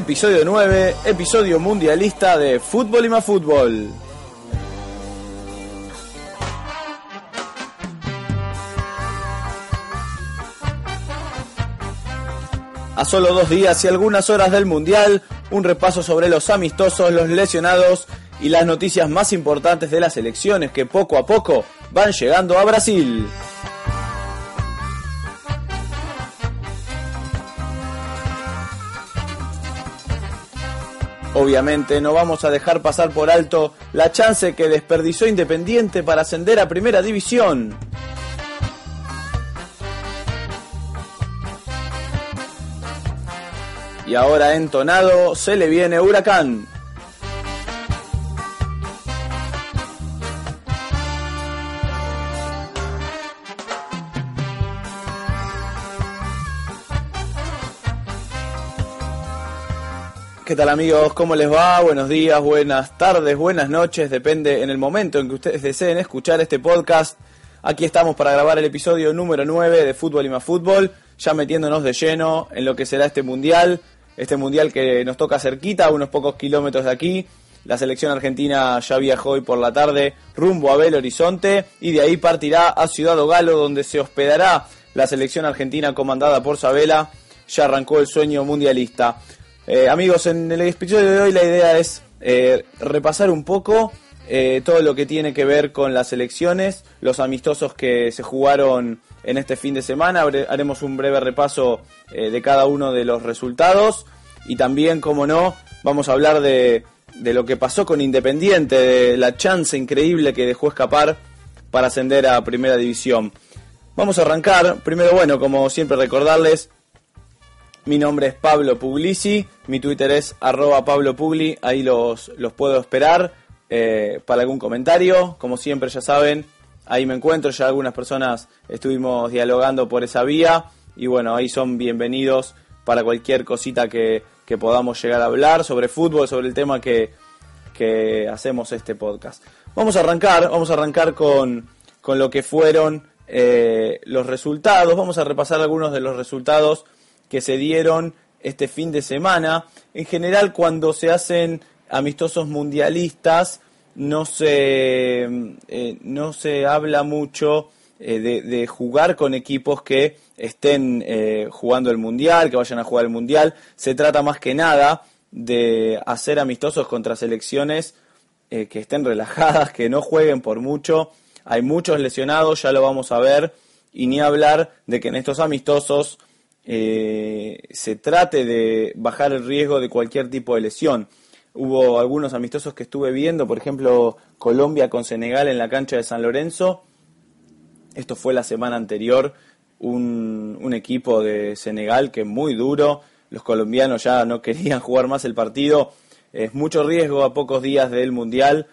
episodio 9, episodio mundialista de Fútbol y más Fútbol. A solo dos días y algunas horas del Mundial, un repaso sobre los amistosos, los lesionados y las noticias más importantes de las elecciones que poco a poco van llegando a Brasil. Obviamente no vamos a dejar pasar por alto la chance que desperdició Independiente para ascender a Primera División. Y ahora entonado se le viene Huracán. ¿Qué tal amigos? ¿Cómo les va? Buenos días, buenas tardes, buenas noches, depende en el momento en que ustedes deseen escuchar este podcast. Aquí estamos para grabar el episodio número 9 de Fútbol y más Fútbol, ya metiéndonos de lleno en lo que será este mundial, este mundial que nos toca cerquita, a unos pocos kilómetros de aquí. La selección argentina ya viajó hoy por la tarde rumbo a Belo Horizonte y de ahí partirá a Ciudad Galo donde se hospedará la selección argentina comandada por Sabela. Ya arrancó el sueño mundialista. Eh, amigos, en el episodio de hoy la idea es eh, repasar un poco eh, todo lo que tiene que ver con las elecciones, los amistosos que se jugaron en este fin de semana. Haremos un breve repaso de cada uno de los resultados y también, como no, vamos a hablar de, de lo que pasó con Independiente, de la chance increíble que dejó escapar para ascender a Primera División. Vamos a arrancar. Primero, bueno, como siempre recordarles mi nombre es Pablo Puglisi, mi Twitter es arroba Pablo Pugli, ahí los, los puedo esperar eh, para algún comentario. Como siempre ya saben, ahí me encuentro, ya algunas personas estuvimos dialogando por esa vía y bueno, ahí son bienvenidos para cualquier cosita que, podamos llegar a hablar sobre fútbol, sobre el tema que, que hacemos este podcast. Vamos a arrancar, vamos a arrancar con, con lo que fueron eh, los resultados, vamos a repasar algunos de los resultados que se dieron este fin de semana. En general, cuando se hacen amistosos mundialistas, no se, eh, no se habla mucho eh, de, jugar con equipos que estén eh, jugando el mundial, que vayan a jugar el mundial. Se trata más que nada de hacer amistosos contra selecciones que estén relajadas, que no jueguen por mucho. Hay muchos lesionados, ya lo vamos a ver, y ni hablar de que en estos amistosos eh, se trate de bajar el riesgo de cualquier tipo de lesión. Hubo algunos amistosos que estuve viendo, por ejemplo, Colombia con Senegal en la cancha de San Lorenzo. Esto fue la semana anterior, un, equipo de Senegal que es muy duro. Los colombianos ya no querían jugar más el partido. Es mucho riesgo a pocos días del Mundial.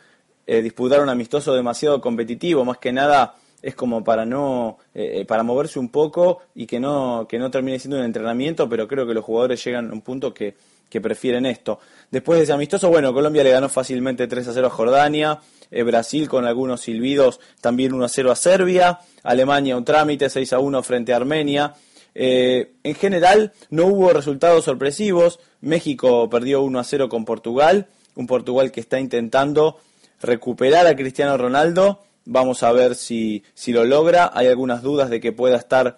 Eh, disputar un amistoso demasiado competitivo, más que nada es como para no eh, eh, para moverse un poco y que no que no termine siendo un entrenamiento pero creo que los jugadores llegan a un punto que, que prefieren esto. Después de ese amistoso bueno Colombia le ganó fácilmente 3 a 0 a Jordania eh, Brasil con algunos silbidos también 1 a 0 a Serbia Alemania un trámite 6 a 1 frente a Armenia. En general no hubo resultados sorpresivos. México perdió 1 a 0 con Portugal un Portugal que está intentando recuperar a Cristiano Ronaldo Vamos a ver si, si lo logra. Hay algunas dudas de que pueda estar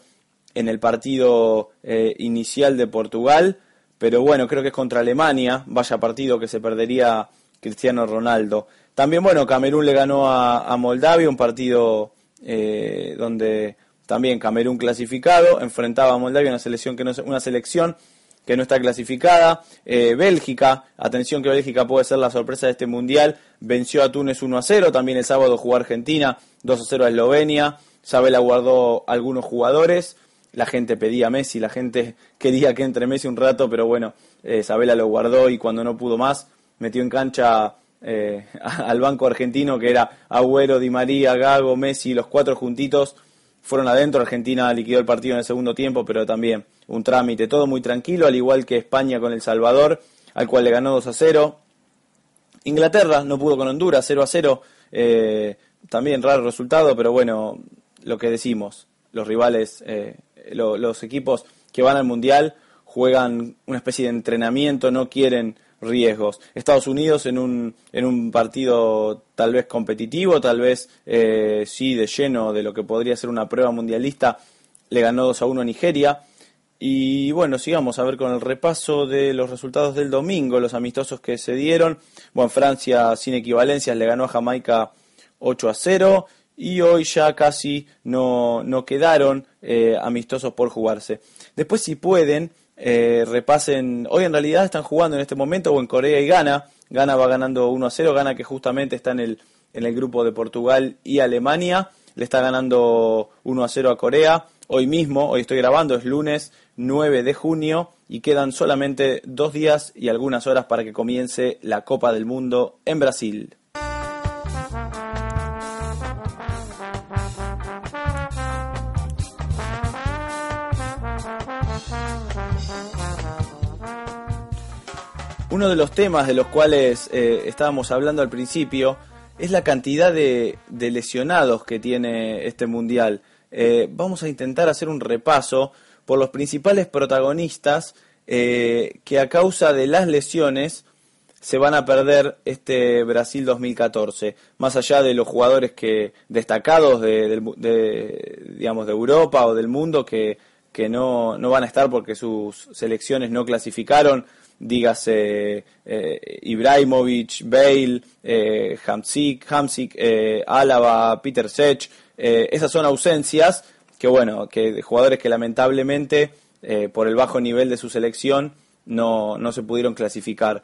en el partido eh, inicial de Portugal, pero bueno, creo que es contra Alemania, vaya partido que se perdería Cristiano Ronaldo. También, bueno, Camerún le ganó a, Moldavia, un partido eh, donde también Camerún clasificado, enfrentaba a Moldavia, una selección que no, una selección que no está clasificada. Eh, Bélgica, atención que Bélgica puede ser la sorpresa de este mundial, venció a Túnez 1 a 0. También el sábado jugó Argentina 2 a 0 a Eslovenia. Sabela guardó algunos jugadores. La gente pedía a Messi, la gente quería que entre Messi un rato, pero bueno, eh, Sabela lo guardó y cuando no pudo más, metió en cancha eh, al banco argentino que era Agüero, Di María, Gago, Messi, los cuatro juntitos fueron adentro. Argentina liquidó el partido en el segundo tiempo, pero también un trámite, todo muy tranquilo, al igual que España con El Salvador, al cual le ganó 2 a 0. Inglaterra no pudo con Honduras, 0 a 0. Eh, también raro resultado, pero bueno, lo que decimos, los rivales, eh, los equipos que van al Mundial juegan una especie de entrenamiento, no quieren riesgos. Estados Unidos en un, en un partido tal vez competitivo, tal vez eh, sí de lleno de lo que podría ser una prueba mundialista, le ganó 2 a 1 a Nigeria. Y bueno, sigamos a ver con el repaso de los resultados del domingo, los amistosos que se dieron. Bueno, Francia sin equivalencias le ganó a Jamaica 8 a 0 y hoy ya casi no, no quedaron eh, amistosos por jugarse. Después si pueden, eh, repasen, hoy en realidad están jugando en este momento o en Corea y Ghana, Ghana va ganando 1 a 0, Ghana que justamente está en el, en el grupo de Portugal y Alemania, le está ganando 1 a 0 a Corea, hoy mismo, hoy estoy grabando, es lunes 9 de junio y quedan solamente dos días y algunas horas para que comience la Copa del Mundo en Brasil. Uno de los temas de los cuales eh, estábamos hablando al principio es la cantidad de, lesionados que tiene este mundial. Eh, vamos a intentar hacer un repaso por los principales protagonistas eh, que a causa de las lesiones se van a perder este Brasil 2014. Más allá de los jugadores que destacados de, digamos, de Europa o del mundo que, que no, no van a estar porque sus selecciones no clasificaron, dígase eh, Ibrahimovic, Bale, eh, Hamsik, Hamsik eh, Álava, Peter Sech, eh, esas son ausencias que bueno, que jugadores que lamentablemente por el bajo nivel de su selección no, no se pudieron clasificar.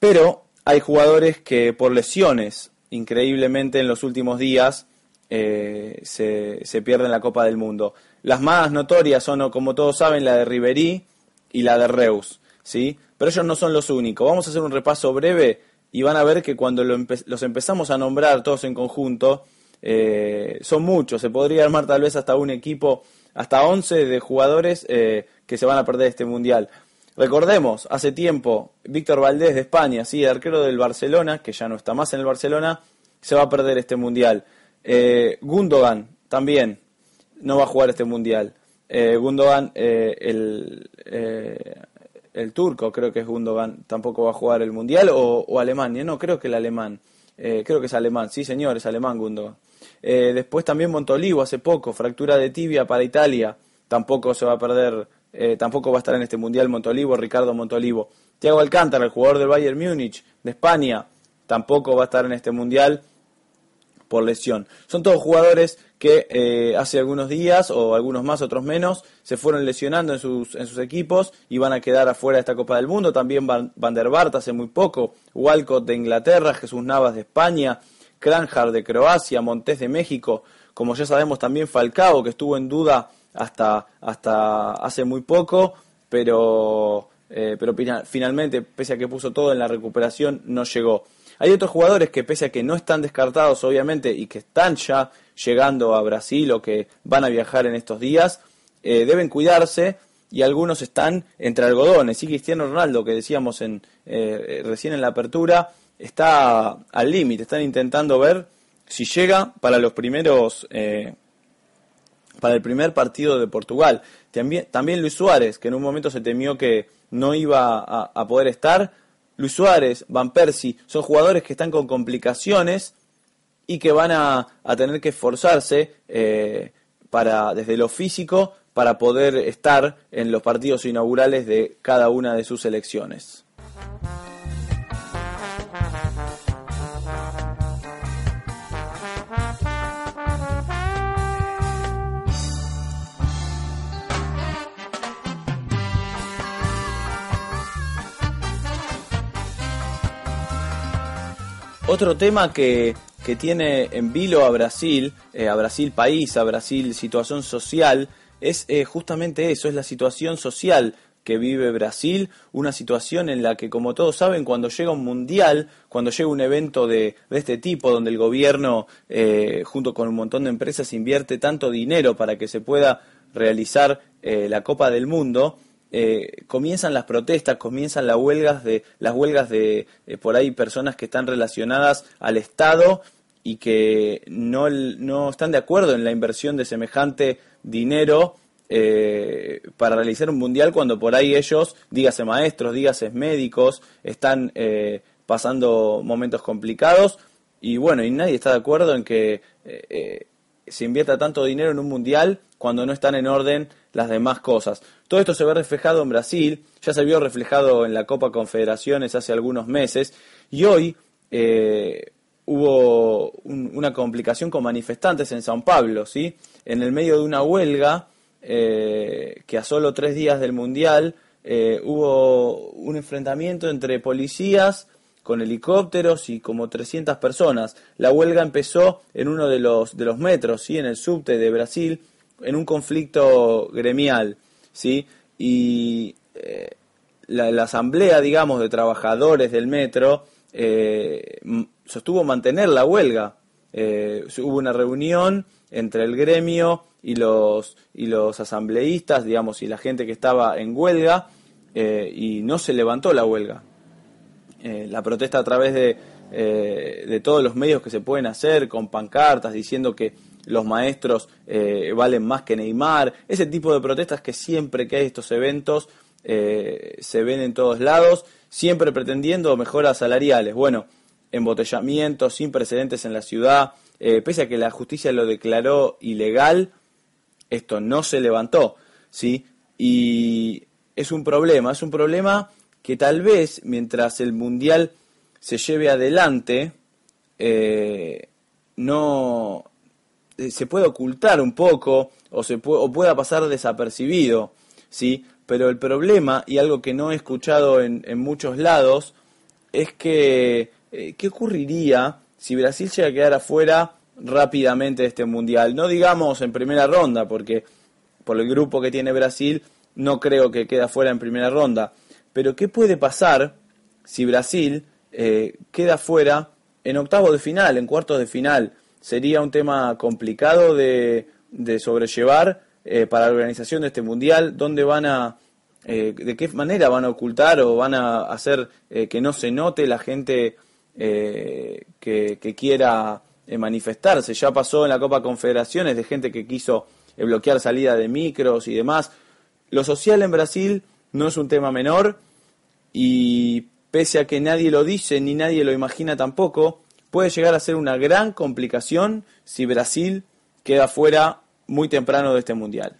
Pero hay jugadores que por lesiones, increíblemente en los últimos días, se, se pierden la Copa del Mundo. Las más notorias son, como todos saben, la de Riverí y la de Reus. ¿Sí? Pero ellos no son los únicos. Vamos a hacer un repaso breve y van a ver que cuando los empezamos a nombrar todos en conjunto, eh, son muchos. Se podría armar tal vez hasta un equipo, hasta 11 de jugadores eh, que se van a perder este mundial. Recordemos, hace tiempo, Víctor Valdés de España, sí, el arquero del Barcelona, que ya no está más en el Barcelona, se va a perder este mundial. Eh, Gundogan también no va a jugar este mundial. Gundogan, el el turco, creo que es Gundogan, tampoco va a jugar el Mundial, o, Alemania, no, creo que el alemán, eh, creo que es alemán, sí señor, es alemán Gundogan. Eh, después también Montolivo, hace poco, fractura de tibia para Italia, tampoco se va a perder, eh, tampoco va a estar en este Mundial Montolivo, Ricardo Montolivo. Thiago Alcántara, el jugador del Bayern Múnich, de España, tampoco va a estar en este Mundial por lesión. Son todos jugadores que eh, hace algunos días, o algunos más, otros menos, se fueron lesionando en sus, en sus equipos y van a quedar afuera de esta Copa del Mundo. También Van, der Bart hace muy poco, Walcott de Inglaterra, Jesús Navas de España, Kranjar de Croacia, Montes de México, como ya sabemos también Falcao, que estuvo en duda hasta, hasta hace muy poco, pero, eh, pero finalmente, pese a que puso todo en la recuperación, no llegó. Hay otros jugadores que pese a que no están descartados obviamente y que están ya llegando a Brasil o que van a viajar en estos días, eh, deben cuidarse y algunos están entre algodones. Y Cristiano Ronaldo, que decíamos en, eh, recién en la apertura, está al límite, están intentando ver si llega para los primeros... Eh, para el primer partido de Portugal. También, también Luis Suárez, que en un momento se temió que no iba a poder estar, Luis Suárez, Van Persie, son jugadores que están con complicaciones y que van a, tener que esforzarse eh, para, desde lo físico para poder estar en los partidos inaugurales de cada una de sus selecciones. Otro tema que, tiene en vilo a Brasil, eh, a Brasil país, a Brasil situación social, es eh, justamente eso, es la situación social que vive Brasil, una situación en la que, como todos saben, cuando llega un mundial, cuando llega un evento de, este tipo, donde el gobierno, eh, junto con un montón de empresas, invierte tanto dinero para que se pueda realizar la Copa del Mundo, eh, comienzan las protestas, comienzan las huelgas de las huelgas de eh, por ahí personas que están relacionadas al Estado y que no, no están de acuerdo en la inversión de semejante dinero eh, para realizar un mundial cuando por ahí ellos, dígase maestros, dígase médicos, están eh, pasando momentos complicados. Y bueno, y nadie está de acuerdo en que eh, se invierta tanto dinero en un mundial cuando no están en orden las demás cosas. Todo esto se ve reflejado en Brasil, ya se vio reflejado en la Copa Confederaciones hace algunos meses y hoy hubo una complicación con manifestantes en San Pablo, ¿sí? En el medio de una huelga eh, que a solo tres días del Mundial eh, hubo un enfrentamiento entre policías con helicópteros y como 300 personas. La huelga empezó en uno de los, de los metros, ¿sí? en el subte de Brasil, en un conflicto gremial. ¿sí? Y eh, la, asamblea, digamos, de trabajadores del metro sostuvo mantener la huelga. hubo una reunión entre el gremio y los, y los asambleístas, digamos, y la gente que estaba en huelga, eh, y no se levantó la huelga. Eh, la protesta a través de, eh, de todos los medios que se pueden hacer, con pancartas diciendo que los maestros valen más que Neymar, ese tipo de protestas que siempre que hay estos eventos se ven en todos lados, siempre pretendiendo mejoras salariales. Bueno, embotellamientos sin precedentes en la ciudad, pese a que la justicia lo declaró ilegal, esto no se levantó, ¿sí? Y es un problema, es un problema que tal vez mientras el Mundial se lleve adelante, eh, no eh, se puede ocultar un poco o, se o pueda pasar desapercibido, ¿sí? Pero el problema, y algo que no he escuchado en, muchos lados, es que, eh, ¿qué ocurriría si Brasil llega a quedar afuera rápidamente de este mundial. No digamos en primera ronda, porque por el grupo que tiene Brasil no creo que quede fuera en primera ronda. Pero ¿qué puede pasar si Brasil eh, queda fuera en octavos de final, en cuartos de final? Sería un tema complicado de, de sobrellevar eh, para la organización de este mundial. ¿Dónde van a, eh, de qué manera van a ocultar o van a hacer que no se note la gente que, que quiera manifestarse. Ya pasó en la Copa Confederaciones de gente que quiso eh, bloquear salida de micros y demás. Lo social en Brasil no es un tema menor y pese a que nadie lo dice ni nadie lo imagina tampoco, puede llegar a ser una gran complicación si Brasil queda fuera muy temprano de este mundial.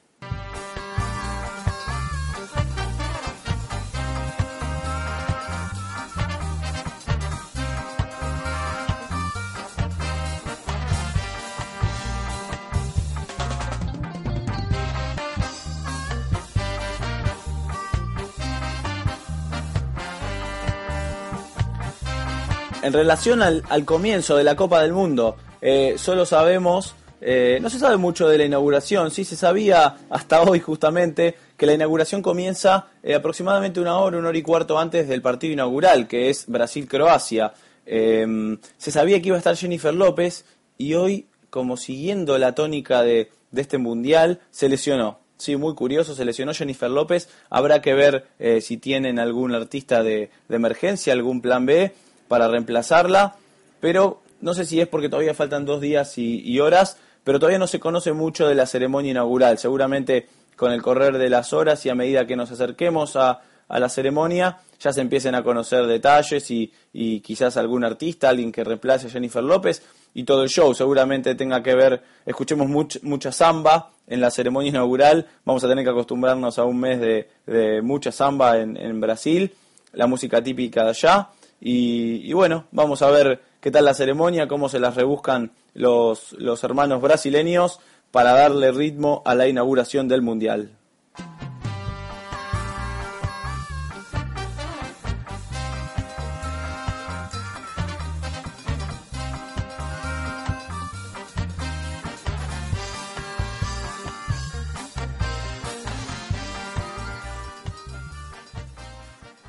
En relación al, comienzo de la Copa del Mundo, eh, solo sabemos, eh, no se sabe mucho de la inauguración, sí se sabía hasta hoy justamente que la inauguración comienza eh, aproximadamente una hora, una hora y cuarto antes del partido inaugural, que es Brasil-Croacia. Em, se sabía que iba a estar Jennifer López y hoy, como siguiendo la tónica de, este mundial, se lesionó. Sí, muy curioso, se lesionó Jennifer López. Habrá que ver si tienen algún artista de, de emergencia, algún plan B para reemplazarla, pero no sé si es porque todavía faltan dos días y, horas, pero todavía no se conoce mucho de la ceremonia inaugural. Seguramente con el correr de las horas y a medida que nos acerquemos a, la ceremonia, ya se empiecen a conocer detalles y, quizás algún artista, alguien que reemplace a Jennifer López y todo el show. Seguramente tenga que ver, escuchemos mucha samba en la ceremonia inaugural, vamos a tener que acostumbrarnos a un mes de, mucha samba en, en Brasil, la música típica de allá. Y, bueno, vamos a ver qué tal la ceremonia, cómo se las rebuscan los, los hermanos brasileños para darle ritmo a la inauguración del Mundial.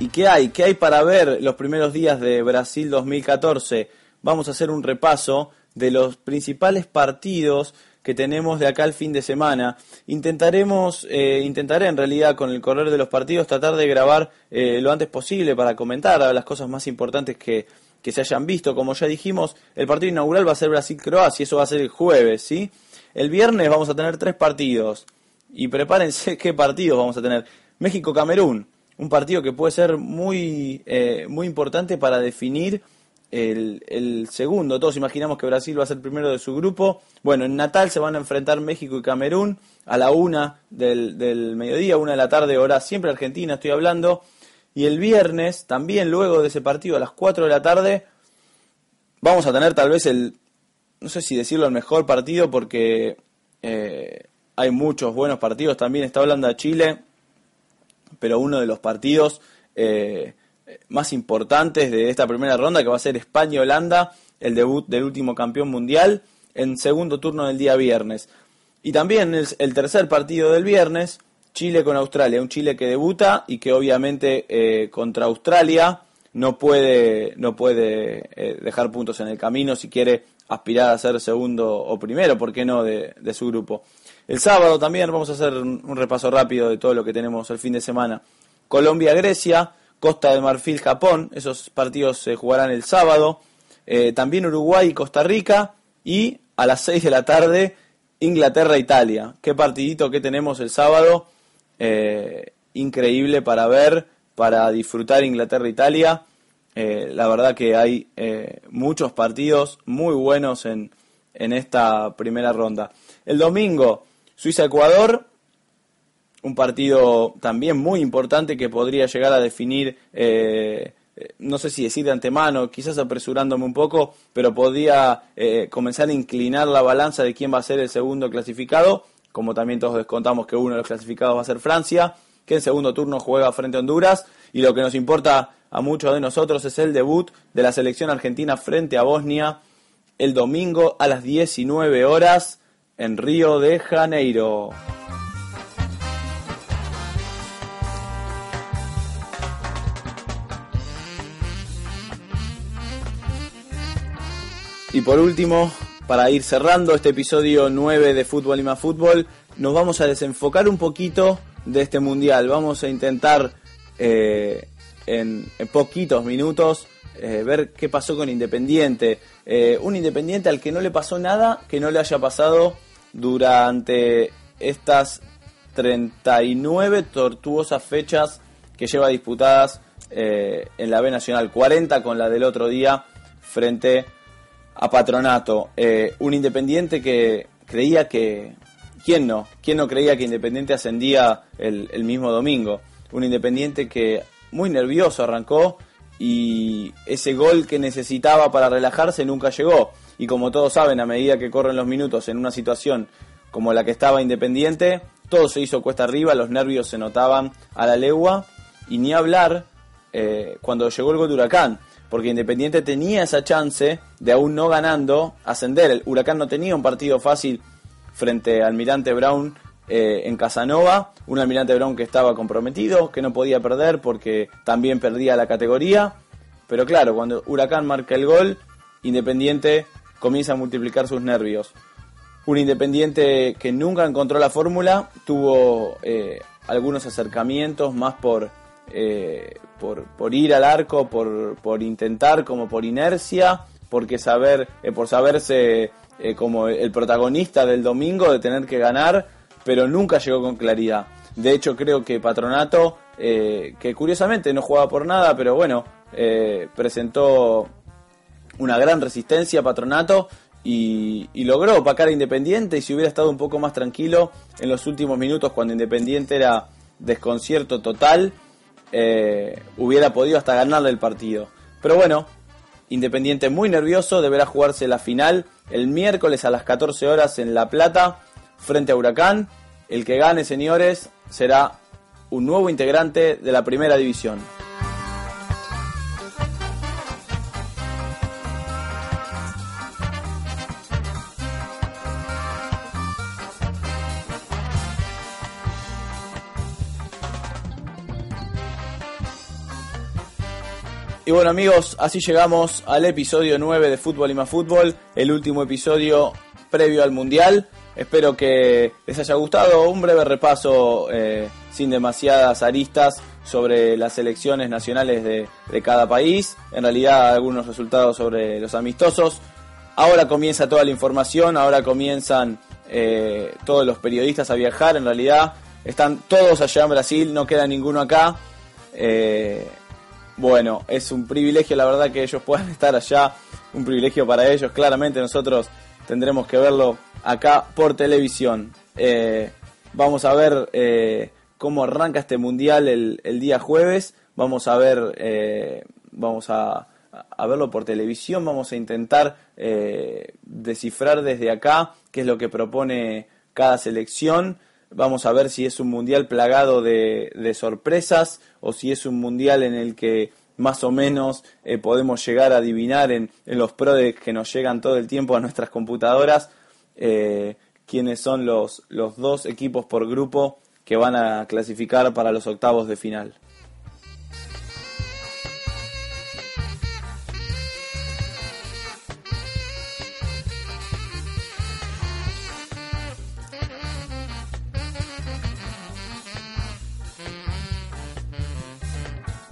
¿Y qué hay? ¿Qué hay para ver los primeros días de Brasil 2014? Vamos a hacer un repaso de los principales partidos que tenemos de acá al fin de semana. Intentaremos, eh, intentaré en realidad con el correr de los partidos tratar de grabar eh, lo antes posible para comentar las cosas más importantes que, que se hayan visto. Como ya dijimos, el partido inaugural va a ser Brasil-Croacia, eso va a ser el jueves, ¿sí? El viernes vamos a tener tres partidos. y prepárense qué partidos vamos a tener. México-Camerún, un partido que puede ser muy, eh, muy importante para definir el, segundo. Todos imaginamos que Brasil va a ser primero de su grupo. Bueno, en Natal se van a enfrentar México y Camerún a la una del, del mediodía, una de la tarde, hora siempre Argentina, estoy hablando. Y el viernes, también luego de ese partido, a las 4 de la tarde, vamos a tener tal vez el, no sé si decirlo el mejor partido, porque eh, hay muchos buenos partidos. También está hablando de Chile, pero uno de los partidos eh, más importantes de esta primera ronda, que va a ser España-Holanda, el debut del último campeón mundial, en segundo turno del día viernes. Y también el, tercer partido del viernes, Chile con Australia, un Chile que debuta y que obviamente eh, contra Australia no puede, no puede eh, dejar puntos en el camino si quiere aspirar a ser segundo o primero, ¿por qué no?, de su grupo. El sábado también vamos a hacer un repaso rápido de todo lo que tenemos el fin de semana. Colombia-Grecia, Costa de Marfil, Japón, esos partidos se jugarán el sábado. Eh, también Uruguay y Costa Rica. Y a las 6 de la tarde, Inglaterra-Italia. Qué partidito que tenemos el sábado. Eh, increíble para ver, para disfrutar Inglaterra-Italia. Eh, la verdad que hay muchos partidos muy buenos en, en esta primera ronda. El domingo, Suiza-Ecuador, un partido también muy importante que podría llegar a definir, eh, no sé si decir de antemano, quizás apresurándome un poco, pero podría eh, comenzar a inclinar la balanza de quién va a ser el segundo clasificado, como también todos descontamos que uno de los clasificados va a ser Francia, que en segundo turno juega frente a Honduras, y lo que nos importa a muchos de nosotros es el debut de la selección argentina frente a Bosnia el domingo a las 19 horas en Río de Janeiro. Y por último, para ir cerrando este episodio 9 de Fútbol y más Fútbol, nos vamos a desenfocar un poquito de este mundial. Vamos a intentar eh, en, poquitos minutos eh, ver qué pasó con Independiente. Eh, un Independiente al que no le pasó nada que no le haya pasado durante estas 39 tortuosas fechas que lleva disputadas en la B Nacional. 40 con la del otro día frente a Patronato, eh, un Independiente que creía que... ¿Quién no? ¿Quién no creía que Independiente ascendía el, el mismo domingo? Un Independiente que muy nervioso arrancó y ese gol que necesitaba para relajarse nunca llegó. Y como todos saben, a medida que corren los minutos en una situación como la que estaba Independiente, todo se hizo cuesta arriba, los nervios se notaban a la legua y ni hablar eh, cuando llegó el gol de Huracán porque Independiente tenía esa chance de aún no ganando ascender. El Huracán no tenía un partido fácil frente al Almirante Brown eh, en Casanova, un Almirante Brown que estaba comprometido, que no podía perder porque también perdía la categoría. Pero claro, cuando Huracán marca el gol, Independiente comienza a multiplicar sus nervios. Un Independiente que nunca encontró la fórmula, tuvo eh, algunos acercamientos más por eh, por, por, ir al arco, por, por, intentar como por inercia, porque saber, eh, por saberse como el protagonista del domingo de tener que ganar, pero nunca llegó con claridad. De hecho creo que Patronato, que curiosamente no jugaba por nada, pero bueno, presentó una gran resistencia Patronato y, y, logró opacar a Independiente y si hubiera estado un poco más tranquilo en los últimos minutos cuando Independiente era desconcierto total, eh, hubiera podido hasta ganarle el partido. Pero bueno, Independiente muy nervioso, deberá jugarse la final el miércoles a las 14 horas en La Plata frente a Huracán. El que gane, señores, será un nuevo integrante de la primera división. Y bueno amigos, así llegamos al episodio 9 de Fútbol y más Fútbol, el último episodio previo al Mundial. Espero que les haya gustado un breve repaso eh, sin demasiadas aristas sobre las elecciones nacionales de, de cada país, en realidad algunos resultados sobre los amistosos. Ahora comienza toda la información, ahora comienzan eh, todos los periodistas a viajar, en realidad están todos allá en Brasil, no queda ninguno acá. Eh, bueno, es un privilegio la verdad que ellos puedan estar allá, un privilegio para ellos, claramente nosotros tendremos que verlo acá por televisión. Eh, vamos a ver cómo arranca este mundial el, el día jueves, vamos a ver, vamos a, a, verlo por televisión, vamos a intentar descifrar desde acá qué es lo que propone cada selección. Vamos a ver si es un mundial plagado de, sorpresas o si es un mundial en el que más o menos eh, podemos llegar a adivinar en, los PRODEX que nos llegan todo el tiempo a nuestras computadoras eh, quiénes son los, los dos equipos por grupo que van a clasificar para los octavos de final.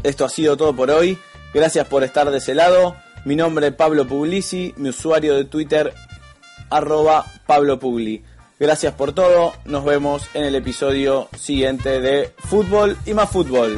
Esto ha sido todo por hoy. Gracias por estar de ese lado. Mi nombre es Pablo Puglisi, mi usuario de Twitter arroba Pablo Pugli. Gracias por todo. Nos vemos en el episodio siguiente de Fútbol y más fútbol.